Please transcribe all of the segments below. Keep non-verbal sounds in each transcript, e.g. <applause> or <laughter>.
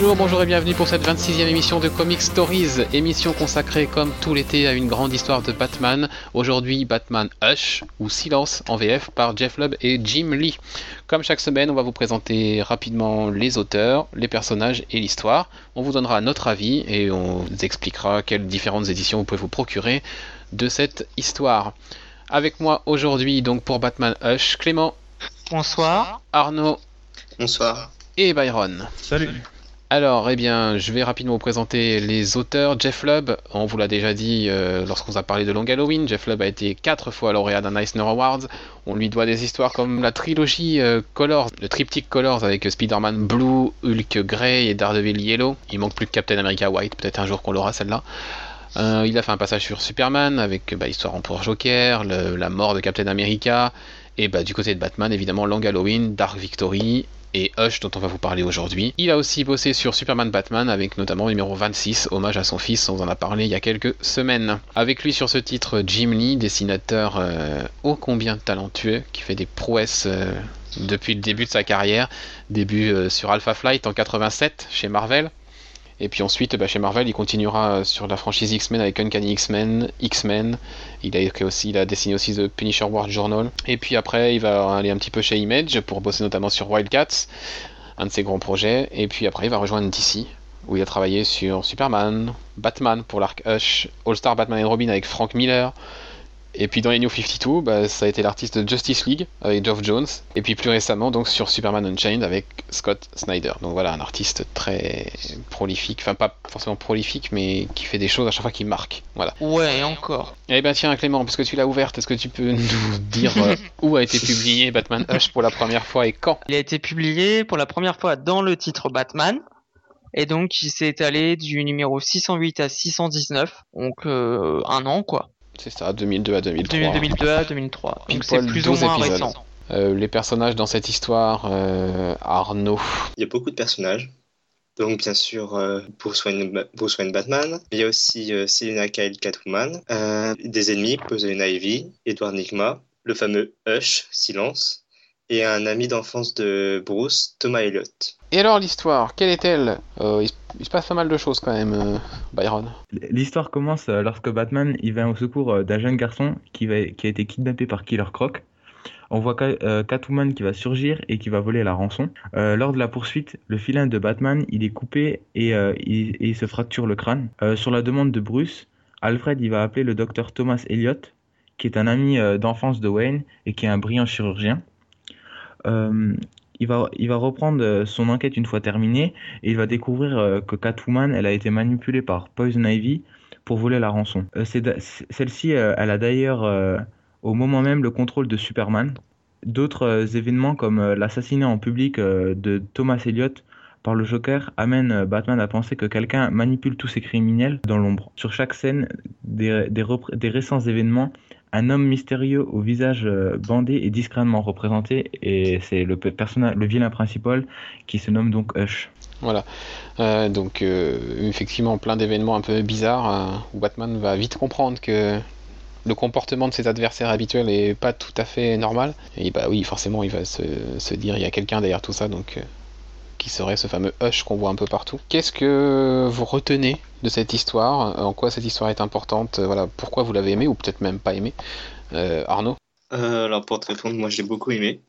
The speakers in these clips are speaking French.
Bonjour, bonjour et bienvenue pour cette 26e émission de Comic Stories, émission consacrée comme tout l'été à une grande histoire de Batman. Aujourd'hui, Batman Hush ou Silence en VF par Jeff Lubb et Jim Lee. Comme chaque semaine, on va vous présenter rapidement les auteurs, les personnages et l'histoire. On vous donnera notre avis et on vous expliquera quelles différentes éditions vous pouvez vous procurer de cette histoire. Avec moi aujourd'hui, donc pour Batman Hush, Clément, Bonsoir. Arnaud Bonsoir. et Byron. Salut. Alors, eh bien, je vais rapidement vous présenter les auteurs. Jeff Lubb, on vous l'a déjà dit euh, lorsqu'on a parlé de Long Halloween, Jeff Lubb a été quatre fois lauréat d'un Eisner Awards. On lui doit des histoires comme la trilogie euh, Colors, le triptyque Colors avec Spider-Man Blue, Hulk Grey et Daredevil Yellow. Il manque plus que Captain America White, peut-être un jour qu'on l'aura celle-là. Euh, il a fait un passage sur Superman avec bah, Histoire en pour Joker, la mort de Captain America, et bah, du côté de Batman, évidemment, Long Halloween, Dark Victory et Hush, dont on va vous parler aujourd'hui. Il a aussi bossé sur Superman Batman avec notamment numéro 26, hommage à son fils, on en a parlé il y a quelques semaines. Avec lui sur ce titre, Jim Lee, dessinateur euh, ô combien talentueux, qui fait des prouesses euh, depuis le début de sa carrière. Début euh, sur Alpha Flight en 87 chez Marvel. Et puis ensuite, bah, chez Marvel, il continuera euh, sur la franchise X-Men avec Uncanny X-Men, X-Men. Il a aussi, il a dessiné aussi The Punisher War Journal. Et puis après, il va aller un petit peu chez Image pour bosser notamment sur Wildcats, un de ses grands projets. Et puis après, il va rejoindre DC, où il a travaillé sur Superman, Batman pour l'arc Hush, All Star Batman et Robin avec Frank Miller. Et puis dans les New 52, bah, ça a été l'artiste de Justice League avec Geoff Jones. Et puis plus récemment, donc sur Superman Unchained avec Scott Snyder. Donc voilà, un artiste très prolifique. Enfin, pas forcément prolifique, mais qui fait des choses à chaque fois qui marque. Voilà. Ouais, et encore. Eh ben tiens, Clément, puisque tu l'as ouverte, est-ce que tu peux nous dire euh, <laughs> où a été publié Batman Hush pour la première fois et quand? Il a été publié pour la première fois dans le titre Batman. Et donc, il s'est étalé du numéro 608 à 619. Donc, euh, un an, quoi. C'est ça, 2002 à 2003. 2002 à 2003. Pile Donc, c'est plus ou 12 moins épisodes. récent. Euh, les personnages dans cette histoire, euh, Arnaud. Il y a beaucoup de personnages. Donc, bien sûr, euh, Bruce, Wayne, Bruce Wayne Batman. Il y a aussi euh, Selina Kyle Catwoman. Euh, des ennemis, Poison Ivy, Edward Nigma, le fameux Hush, Silence. Et un ami d'enfance de Bruce, Thomas Elliott. Et alors l'histoire, quelle est-elle? Euh, il, se- il se passe pas mal de choses quand même, euh, Byron. L'histoire commence euh, lorsque Batman il va au secours euh, d'un jeune garçon qui, a été kidnappé par Killer Croc. On voit Ca- Catwoman qui va surgir et qui va voler la rançon. Lors de la poursuite, le filin de Batman il est coupé et, il, se fracture le crâne. Sur la demande de Bruce, Alfred il va appeler le docteur Thomas Elliott, qui est un ami d'enfance de Wayne et qui est un brillant chirurgien. Il va, il va reprendre euh, son enquête une fois terminée et il va découvrir euh, que Catwoman, elle a été manipulée par Poison Ivy pour voler la rançon. Euh, Celle-ci, elle a d'ailleurs au moment même le contrôle de Superman. D'autres événements comme l'assassinat en public de Thomas Elliott par le Joker amènent euh, Batman à penser que quelqu'un manipule tous ces criminels dans l'ombre. Sur chaque scène des, récents événements, un homme mystérieux au visage euh, bandé est discrètement représenté et c'est le le vilain principal qui se nomme donc Hush. Voilà. Euh, donc effectivement plein d'événements un peu bizarres euh, où Batman va vite comprendre que le comportement de ses adversaires habituels est pas tout à fait normal. Et bah oui, forcément, il va se, se dire il y a quelqu'un derrière tout ça, donc qui serait ce fameux Hush qu'on voit un peu partout. Qu'est-ce que vous retenez de cette histoire? En quoi cette histoire est importante? Voilà, pourquoi vous l'avez aimée ou peut-être même pas aimée? Euh, Arnaud? Euh, alors, pour te répondre, moi, j'ai beaucoup aimé.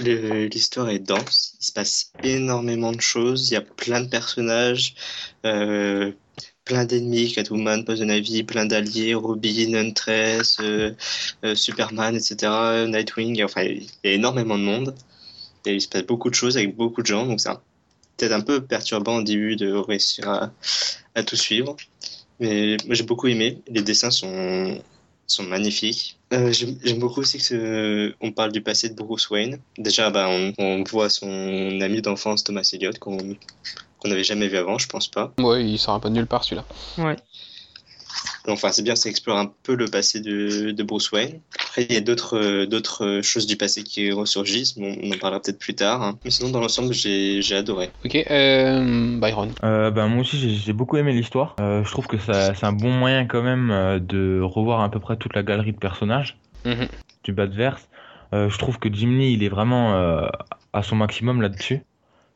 L'histoire est dense. Il se passe énormément de choses. Il y a plein de personnages. euh, plein d'ennemis, Catwoman, Poison Ivy, plein d'alliés, Robin, Huntress, Superman, etc., Nightwing, enfin, il y a énormément de monde. Et il se passe beaucoup de choses avec beaucoup de gens, donc c'est peut-être un peu perturbant au début de réussir à, à tout suivre. Mais moi j'ai beaucoup aimé, les dessins sont, sont magnifiques. Euh, J'aime beaucoup aussi que ce- on parle du passé de Bruce Wayne. Déjà, bah, on, on voit son ami d'enfance Thomas Elliott qu'on qu'on n'avait jamais vu avant, je pense pas. Ouais, il sort un peu de nulle part celui-là. Ouais. Enfin, c'est bien, ça explore un peu le passé de, de Bruce Wayne. Après, il y a d'autres euh, d'autres choses du passé qui ressurgissent, bon, on en parlera peut-être plus tard. hein. Mais sinon, dans l'ensemble, j'ai j'ai adoré. Ok, euh, Byron. Euh, ben, moi aussi j'ai- j'ai beaucoup aimé l'histoire. Euh, je trouve que ça- c'est un bon moyen quand même euh, de revoir à peu près toute la galerie de personnages Mhm. du Batverse. Euh, je trouve que Jim Lee il est vraiment euh, à son maximum là-dessus.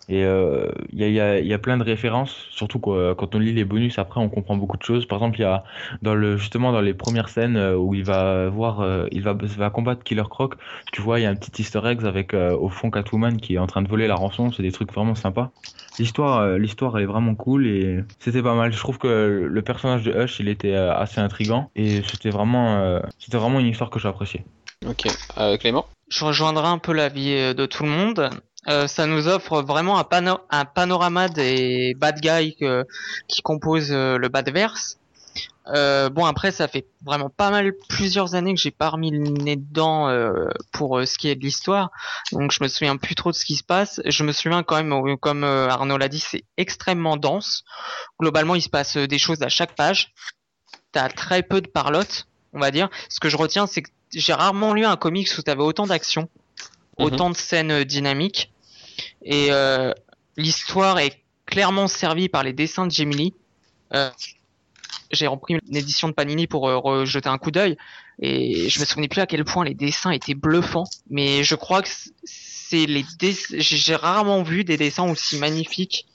Et euh, il y, a, y, a, y, a, plein de références, surtout quoi, quand on lit les bonus après on comprend beaucoup de choses. Par exemple, il y a dans le justement dans les premières scènes euh, où il va voir, euh, il va, va combattre Killer Croc. Tu vois, il y a un petit Easter egg avec au fond Catwoman qui est en train de voler la rançon. C'est des trucs vraiment sympas. L'histoire, l'histoire elle est vraiment cool et c'était pas mal. Je trouve que le personnage de Hush il était assez intrigant et c'était vraiment, c'était vraiment une histoire que j'appréciais. Ok, Clément? Je rejoindrai un peu l'avis de tout le monde. Euh, ça nous offre vraiment un, un panorama des bad guys qui composent euh, le Badverse. Euh, bon après ça fait vraiment pas mal plusieurs années que j'ai pas remis le nez dedans euh, pour ce qui est de l'histoire. Donc je me souviens plus trop de ce qui se passe. Je me souviens quand même comme Arnaud l'a dit c'est extrêmement dense. Globalement il se passe des choses à chaque page. T'as très peu de parlotte on va dire. Ce que je retiens c'est que j'ai rarement lu un comics où t'avais autant d'action mhm. autant de scènes dynamiques et euh, l'histoire est clairement servie par les dessins de Gemini. Euh, j'ai repris une édition de Panini pour euh, rejeter un coup d'œil et je me souvenais plus à quel point les dessins étaient bluffants. Mais je crois que c'est les j'ai rarement vu des dessins aussi magnifiques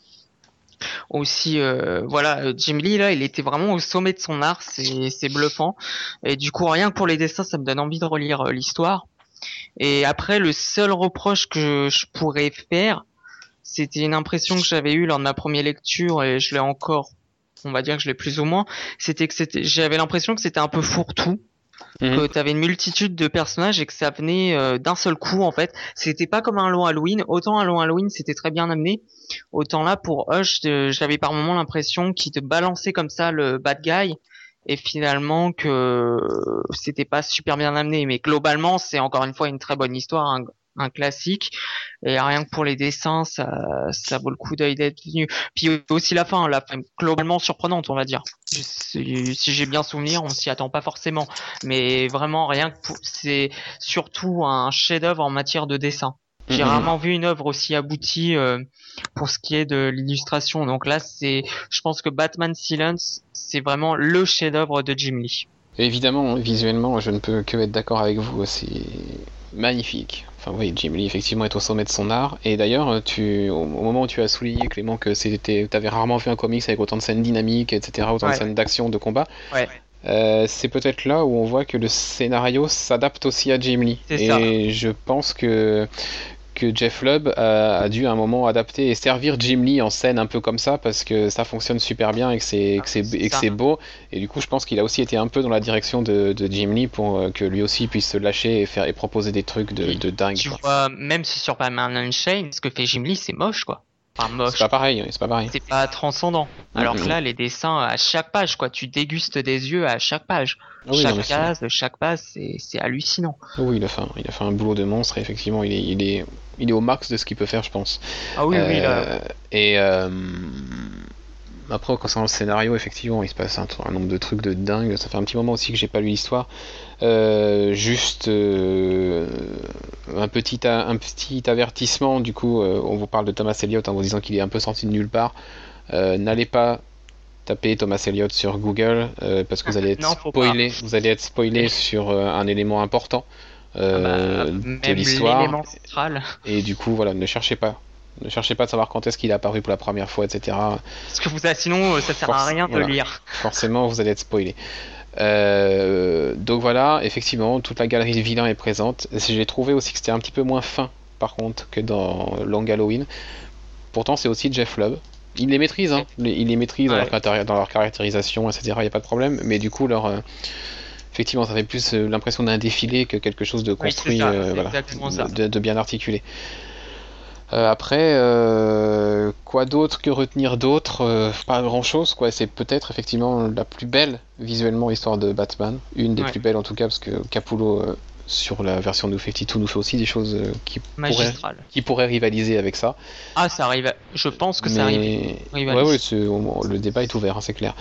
aussi euh, voilà Jim Lee là il était vraiment au sommet de son art c'est bluffant et du coup rien que pour les dessins ça me donne envie de relire l'histoire et après, le seul reproche que je pourrais faire, c'était une impression que j'avais eue lors de ma première lecture et je l'ai encore, on va dire que je l'ai plus ou moins, c'était que c'était, j'avais l'impression que c'était un peu fourre-tout. Mhm. que tu avais une multitude de personnages et que ça venait euh, d'un seul coup en fait. C'était pas comme un long Halloween, autant un long Halloween c'était très bien amené, autant là pour Hush j'avais par moment l'impression qu'il te balançait comme ça le bad guy et finalement que c'était pas super bien amené. Mais globalement c'est encore une fois une très bonne histoire un, un, classique. Et rien que pour les dessins ça ça vaut le coup d'œil d'être venu. Puis aussi la fin la fin globalement surprenante on va dire. Si, j'ai bien souvenir on s'y attend pas forcément. Mais vraiment rien que c'est surtout un chef d'œuvre en matière de dessin j'ai mm-hmm. rarement vu une œuvre aussi aboutie euh, pour ce qui est de l'illustration. Donc là, c'est, je pense que Batman Silence, c'est vraiment le chef-d'œuvre de Jim Lee. Évidemment, visuellement, je ne peux que être d'accord avec vous. C'est magnifique. Enfin oui, Jim Lee effectivement est au sommet de son art. Et d'ailleurs, tu, au, moment où tu as souligné Clément que c'était, avais rarement vu un comics avec autant de scènes dynamiques, etc., autant de scènes d'action, de combat. Ouais. Euh, c'est peut-être là où on voit que le scénario s'adapte aussi à Jim Lee. Et ça. je pense que que Jeff Lubb a, dû à un moment adapter et servir Jim Lee en scène un peu comme ça parce que ça fonctionne super bien et que c'est c'est beau et du coup je pense qu'il a aussi été un peu dans la direction de, Jim Lee pour euh, que lui aussi puisse se lâcher et faire et proposer des trucs de, de dingue. Tu vois même si sur Batman Unchained ce que fait Jim Lee c'est moche quoi. C'est pas pareil, c'est pas pareil. C'est pas transcendant. Alors que là, les dessins à chaque page, quoi, tu dégustes des yeux à chaque page. chaque case, chaque page, c'est hallucinant. Oui, il a fait, un, il a fait un boulot de monstre. Et effectivement, il est, il est, il est au max de ce qu'il peut faire, je pense. Ah oui, oui. Là... Euh, et euh, après, concernant le scénario, effectivement, il se passe un, un, nombre de trucs de dingue. Ça fait un petit moment aussi que j'ai pas lu l'histoire. Euh, juste euh, un, petit, un petit avertissement, du coup, euh, on vous parle de Thomas Elliott en vous disant qu'il est un peu sorti de nulle part. N'allez pas taper Thomas Elliott sur Google parce que vous <laughs> allez être spoilé, vous allez être spoilé <laughs> sur un élément important ah bah, de l'histoire. Et du coup, voilà, ne cherchez pas ne cherchez pas de savoir quand est-ce qu'il est apparu pour la première fois, etc. Parce que vous, sinon, ça sert à rien de lire. Forcément, vous allez être spoilé. Euh, donc voilà, effectivement, toute la galerie de vilains est présente. J'ai trouvé aussi que c'était un petit peu moins fin, par contre, que dans Long Halloween. Pourtant, c'est aussi Jeff Lubb. Il les maîtrise, hein. il les maîtrise dans, leur, caractérisation, etc. Il n'y a pas de problème, mais du coup, leur, euh, effectivement, ça fait plus euh, l'impression d'un défilé que quelque chose de construit, de, de, bien articulé. Euh, après, euh, quoi d'autre que retenir d'autre euh, Pas grand chose, quoi. C'est peut-être effectivement la plus belle visuellement histoire de Batman. Une des plus belles en tout cas, parce que Capullo sur la version de 52 nous fait aussi des choses qui, pourraient, qui pourraient rivaliser avec ça. Ah, ça arrive. Je pense que ça arrive. Ouais, ouais, le débat est ouvert, hein, c'est clair.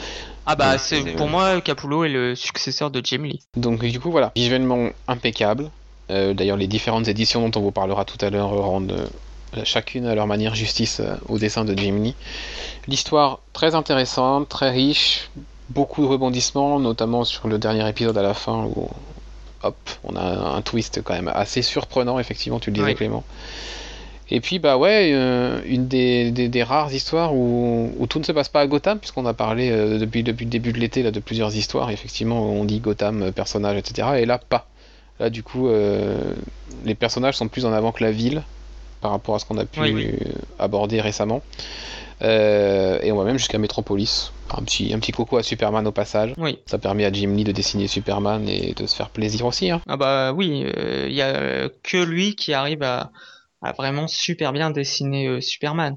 Ah bah, c'est pour moi, Capullo est le successeur de Jamie Lee. Donc du coup, voilà, visuellement impeccable. D'ailleurs, les différentes éditions dont on vous parlera tout à l'heure rendent euh, chacune à leur manière justice euh, au dessin de Jimmy. L'histoire très intéressante, très riche, beaucoup de rebondissements, notamment sur le dernier épisode à la fin où hop, on a un twist quand même assez surprenant, effectivement, tu le disais Clément. Et puis bah ouais, euh, une des, des, des rares histoires où, où tout ne se passe pas à Gotham, puisqu'on a parlé euh, depuis, depuis le début de l'été là de plusieurs histoires. Effectivement, on dit Gotham, euh, personnage, etc. Et là pas. Là du coup, euh, les personnages sont plus en avant que la ville par rapport à ce qu'on a pu Oui, oui. aborder récemment. Euh, et on va même jusqu'à Metropolis. Un petit, un petit coco à Superman au passage. Oui. Ça permet à Jim Lee de dessiner Superman et de se faire plaisir aussi. Hein. Ah bah oui, il y a euh, que lui qui arrive à, à vraiment super bien dessiner euh, Superman.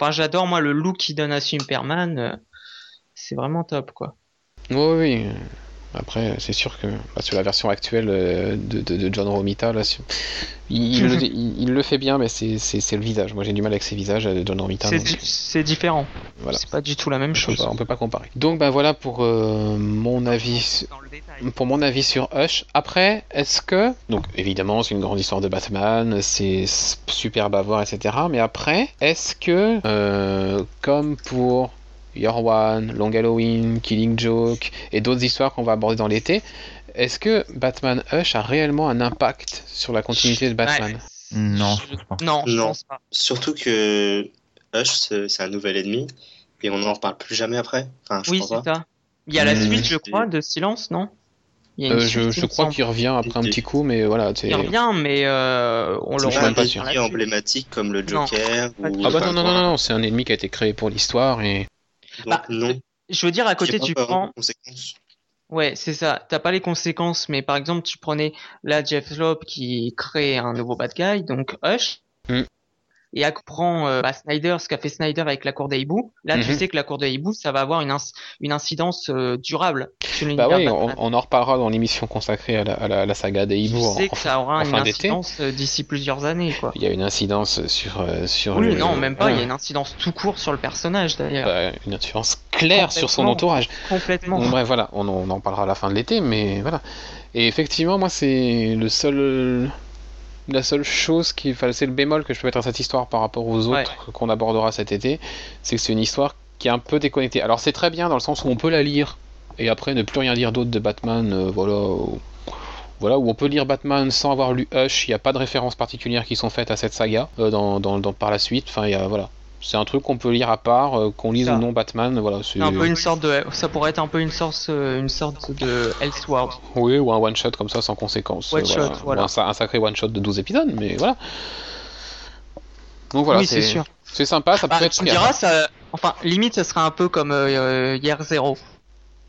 Enfin, j'adore moi le look qu'il donne à Superman. euh, c'est vraiment top quoi. Oui, oui. Après, c'est sûr que bah, sur la version actuelle euh, de, de- de John Romita, là, il, il le, <laughs> il- il le fait bien, mais c'est le visage. Moi, j'ai du mal avec ces visages euh, de John Romita. C'est donc, différent. Voilà. C'est pas du tout la même on peut chose. pas- on peut pas comparer. Donc, bah voilà pour euh, mon avis. Pour mon avis sur Hush. Après, est-ce que donc évidemment c'est une grande histoire de Batman, c'est superbe à voir, etc. Mais après, est-ce que euh, comme pour Your One, Long Halloween, Killing Joke et d'autres histoires qu'on va aborder dans l'été, est-ce que Batman Hush a réellement un impact sur la continuité de Batman? Ouais. Non, je pense pas. Non, je Non. pense pas. Surtout que Hush, c'est un nouvel ennemi, et on n'en reparle plus jamais après. Enfin, je Oui, c'est ça. Il y a la Mmh. suite, je crois, de Silence, non? Il y a une Euh, je, crois qu'il revient après un petit coup, mais voilà. Il revient, mais euh, on le suis pas même un pas sûr. ennemi emblématique comme le Joker ou Ah bah non, non, non, non, c'est un ennemi qui a été créé pour l'histoire et. Donc Bah, non. Je veux dire, à côté, tu prends. Ouais, c'est ça. T'as pas les conséquences, mais par exemple, tu prenais là Jeff Loeb qui crée un nouveau bad guy, donc Hush. Mm. Et à prend euh, bah, Snyder, ce qu'a fait Snyder avec la cour des hiboux. Là, tu Mhm. sais que la cour des hiboux, ça va avoir une, inc- une incidence euh, durable sur Bah l'univers oui, on, en reparlera dans l'émission consacrée à la, à la- à la saga des Tu hiboux sais en que ça aura en une incidence euh, d'ici plusieurs années, quoi. Il y a une incidence sur, euh, sur Oui, le- non, même pas. Il y a voilà. une incidence tout court sur le personnage, d'ailleurs. Bah, une incidence claire sur son entourage. Complètement. Bon, bref, voilà, on en parlera à la fin de l'été, mais voilà. Et effectivement, moi, c'est le seul, la seule chose qui, enfin, c'est le bémol que je peux mettre à cette histoire par rapport aux Ouais. autres qu'on abordera cet été, c'est que c'est une histoire qui est un peu déconnectée. Alors c'est très bien dans le sens où on peut la lire et après ne plus rien dire d'autre de Batman, euh, voilà. où- Voilà, où on peut lire Batman sans avoir lu Hush, il n'y a pas de références particulières qui sont faites à cette saga euh, dans, dans, dans- par la suite. Enfin, y a, voilà, c'est un truc qu'on peut lire à part, euh, qu'on lise Ça. ou non Batman. Voilà, c'est un peu une sorte de, ça pourrait être un peu une sorte, euh, une sorte de Elseworld. Oui, ou un one shot comme ça sans conséquence. One euh, shot, voilà. Ou un, sa- un sacré one shot de 12 épisodes, mais voilà. Donc voilà, oui, c'est sûr. C'est sympa, ça peut Bah, être à diras, ça, enfin, limite, ça sera un peu comme euh, Hier Zero.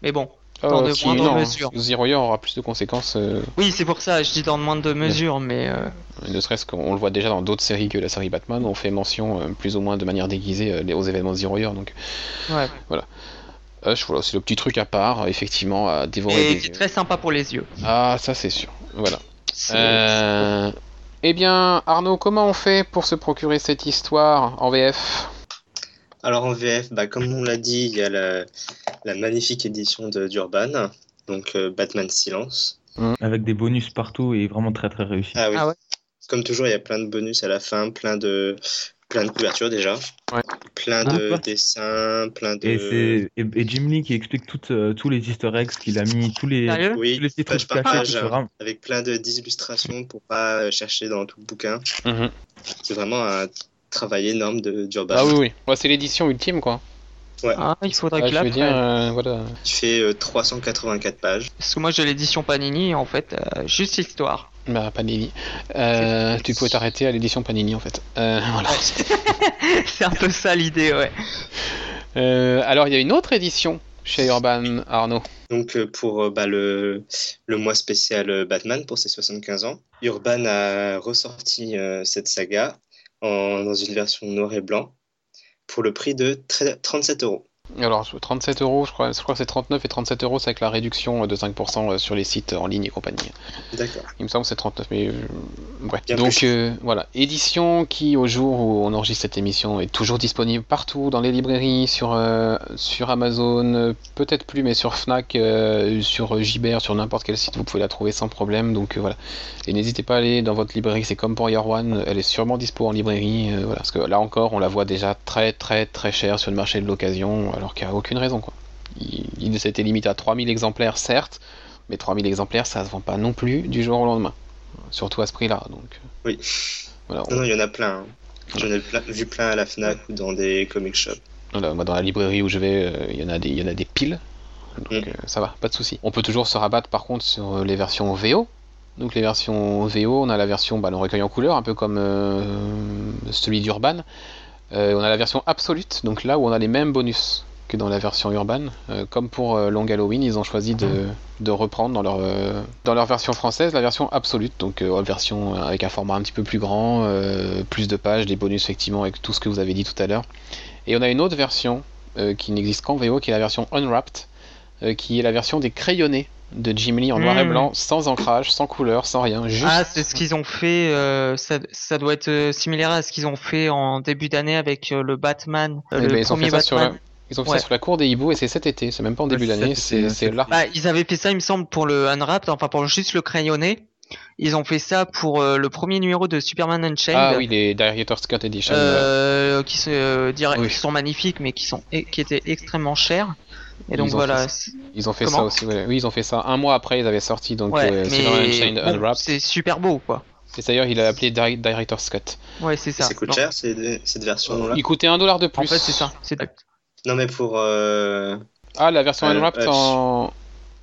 Mais bon. Dans Euh, de si, moindres non, mesures. Zero Year aura plus de conséquences, euh, oui, c'est pour ça, je dis dans de moindres mesures, mais euh, ne serait-ce qu'on le voit déjà dans d'autres séries que la série Batman, on fait mention euh, plus ou moins de manière déguisée euh, aux événements de Zero Year. Donc, ouais. Hush, voilà, c'est le petit truc à part, effectivement, à dévorer Et des qui est très sympa pour les yeux. Ah, ça c'est sûr. Voilà. Euh... Eh bien, Arnaud, comment on fait pour se procurer cette histoire en VF Alors en VF, bah, comme on l'a dit, il y a la, la magnifique édition de d'Urban, donc euh, Batman Silence. Avec des bonus partout et vraiment très très réussi. Ah oui. Ah ouais. Comme toujours, il y a plein de bonus à la fin, plein de plein de couvertures déjà, Ouais. plein Ah, de quoi. dessins, plein de. Et, c'est et, et Jim Lee qui explique toutes, euh, tous les easter eggs qu'il a mis, tous les, Oui, tous les petits page par cachés. page, avec plein de d'illustrations pour pas euh, chercher dans tout le bouquin. Mhm. C'est vraiment un travail énorme de d'Urban. Ah oui, oui. Ouais, c'est l'édition ultime, quoi. Ah, il faudrait Ah, que je veux dire, euh, voilà. qui fait euh, 384 pages. Parce que moi j'ai l'édition Panini, en fait, euh, juste l'histoire. Bah, Panini. Euh, tu pouvais t'arrêter à l'édition Panini, en fait. Euh, <laughs> voilà. <laughs> c'est un peu ça l'idée, ouais. Euh, alors, il y a une autre édition chez Urban, Arnaud. Donc pour bah, le, le mois spécial Batman pour ses 75 ans, Urban a ressorti euh, cette saga en, dans une version noir et blanc pour le prix de tre- 37 euros. Alors, 37 euros, je crois, je crois que c'est 39 et 37 euros, c'est avec la réduction de 5% sur les sites en ligne et compagnie. D'accord. Il me semble que c'est 39, mais. euh, ouais. Bien Donc, euh, voilà. Édition qui, au jour où on enregistre cette émission, est toujours disponible partout, dans les librairies, sur, euh, sur Amazon, euh, peut-être plus, mais sur Fnac, euh, sur Gibert, sur n'importe quel site, vous pouvez la trouver sans problème. Donc, euh, voilà. Et n'hésitez pas à aller dans votre librairie, c'est comme pour Year One, elle est sûrement dispo en librairie. euh, voilà. Parce que là encore, on la voit déjà très, très, très cher sur le marché de l'occasion, alors qu'il n'y a aucune raison, quoi. Il, il s'était limité à 3000 exemplaires, certes, mais 3000 exemplaires, ça se vend pas non plus du jour au lendemain. Surtout à ce prix-là. Donc, euh, Oui. voilà, Non, non, il y en a plein. hein. J'en ai plein- vu plein à la Fnac ou dans des comic shops. Voilà, moi, dans la librairie où je vais, euh, il y en a des, il y en a des piles. Donc Mm. euh, ça va, pas de souci. On peut toujours se rabattre par contre sur les versions VO. Donc les versions VO, on a la version bah, le recueil en couleur, un peu comme euh, celui d'Urban. On a la version absolute, donc là où on a les mêmes bonus que dans la version Urban. Euh, comme pour euh, Long Halloween, ils ont choisi de, de reprendre dans leur, euh, dans leur version française la version absolute, donc version avec un format un petit peu plus grand, plus de pages, des bonus effectivement avec tout ce que vous avez dit tout à l'heure. Et on a une autre version qui n'existe qu'en VO, qui est la version Unwrapped, qui est la version des crayonnés de Jim Lee en noir et Mm. blanc, sans ancrage, sans couleur, sans rien. Juste... Ah, c'est ce qu'ils ont fait. euh, ça, ça doit être similaire à ce qu'ils ont fait en début d'année avec le Batman, euh, Eh le ben, ils ont premier fait ça sur Batman. la... Ils ont fait Ouais. ça sur la cour des hiboux et c'est cet été, c'est même pas en début c'est d'année, c'est c'est là. Bah, ils avaient fait ça, il me semble, pour le Unwrapped, enfin pour juste le crayonné. Ils ont fait ça pour euh, le premier numéro de Superman Unchained. Ah oui, les Director's Cut Edition. euh, qui, se, euh, direct- Oui. qui sont magnifiques mais qui sont et- qui étaient extrêmement chers et donc Ils ont voilà fait c'est- Ils ont fait comment ça aussi, ouais. oui, ils ont fait ça. Un mois après, ils avaient sorti donc ouais euh, Superman Unchained bon, Unwrapped. c'est super beau quoi Et d'ailleurs, il a appelé Di- Director's Cut. ouais c'est ça Ça coûte Non, cher ces- cette version-là Il coûtait un dollar de plus. en fait c'est ça c'est Non, mais pour. Euh... Ah, la version Euh, Unwrapped en.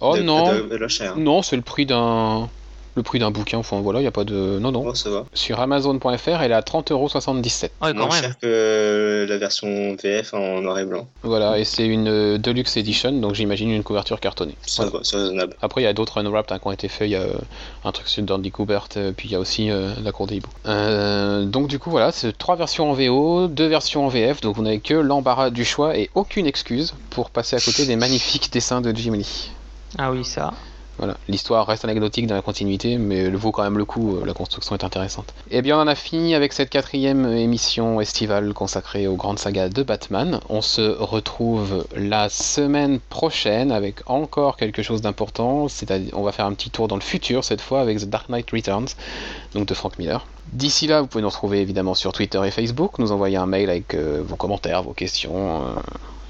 Oh non, non, c'est le prix d'un. Le prix d'un bouquin, enfin voilà, il n'y a pas de. Non, non. Ça va. Sur Amazon.fr, elle est à 30,77€. ouais quand Moins même cher que la version VF en noir et blanc. Voilà, et c'est une euh, Deluxe Edition, donc j'imagine une couverture cartonnée. Ça va, c'est raisonnable. Après, il y a d'autres Unwrapped hein, qui ont été faits. Il y a euh, un truc sur Dandy Coubert, euh, puis il y a aussi euh, La Cour des Hiboux. Euh, donc, du coup, voilà, c'est trois versions en VO, deux versions en VF. Donc, vous n'avez que l'embarras du choix et aucune excuse pour passer à côté des <laughs> magnifiques dessins de Jim Lee. ah oui ça Voilà, l'histoire reste anecdotique dans la continuité, mais elle vaut quand même le coup, euh, la construction est intéressante. Et bien on en a fini avec cette quatrième émission estivale consacrée aux grandes sagas de Batman. On se retrouve la semaine prochaine avec encore quelque chose d'important, c'est-à-dire on va faire un petit tour dans le futur cette fois avec The Dark Knight Returns, donc de Frank Miller. D'ici là, vous pouvez nous retrouver évidemment sur Twitter et Facebook, nous envoyer un mail avec euh, vos commentaires, vos questions, euh,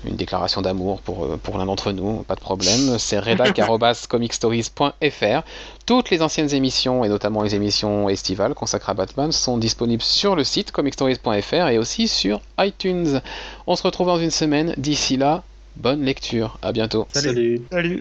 une déclaration d'amour pour, euh, pour l'un d'entre nous, pas de problème. C'est redac.comicstories.fr. Toutes les anciennes émissions, et notamment les émissions estivales consacrées à Batman, sont disponibles sur le site comicstories.fr et aussi sur iTunes. On se retrouve dans une semaine. D'ici là, bonne lecture. À bientôt. Salut. Salut. salut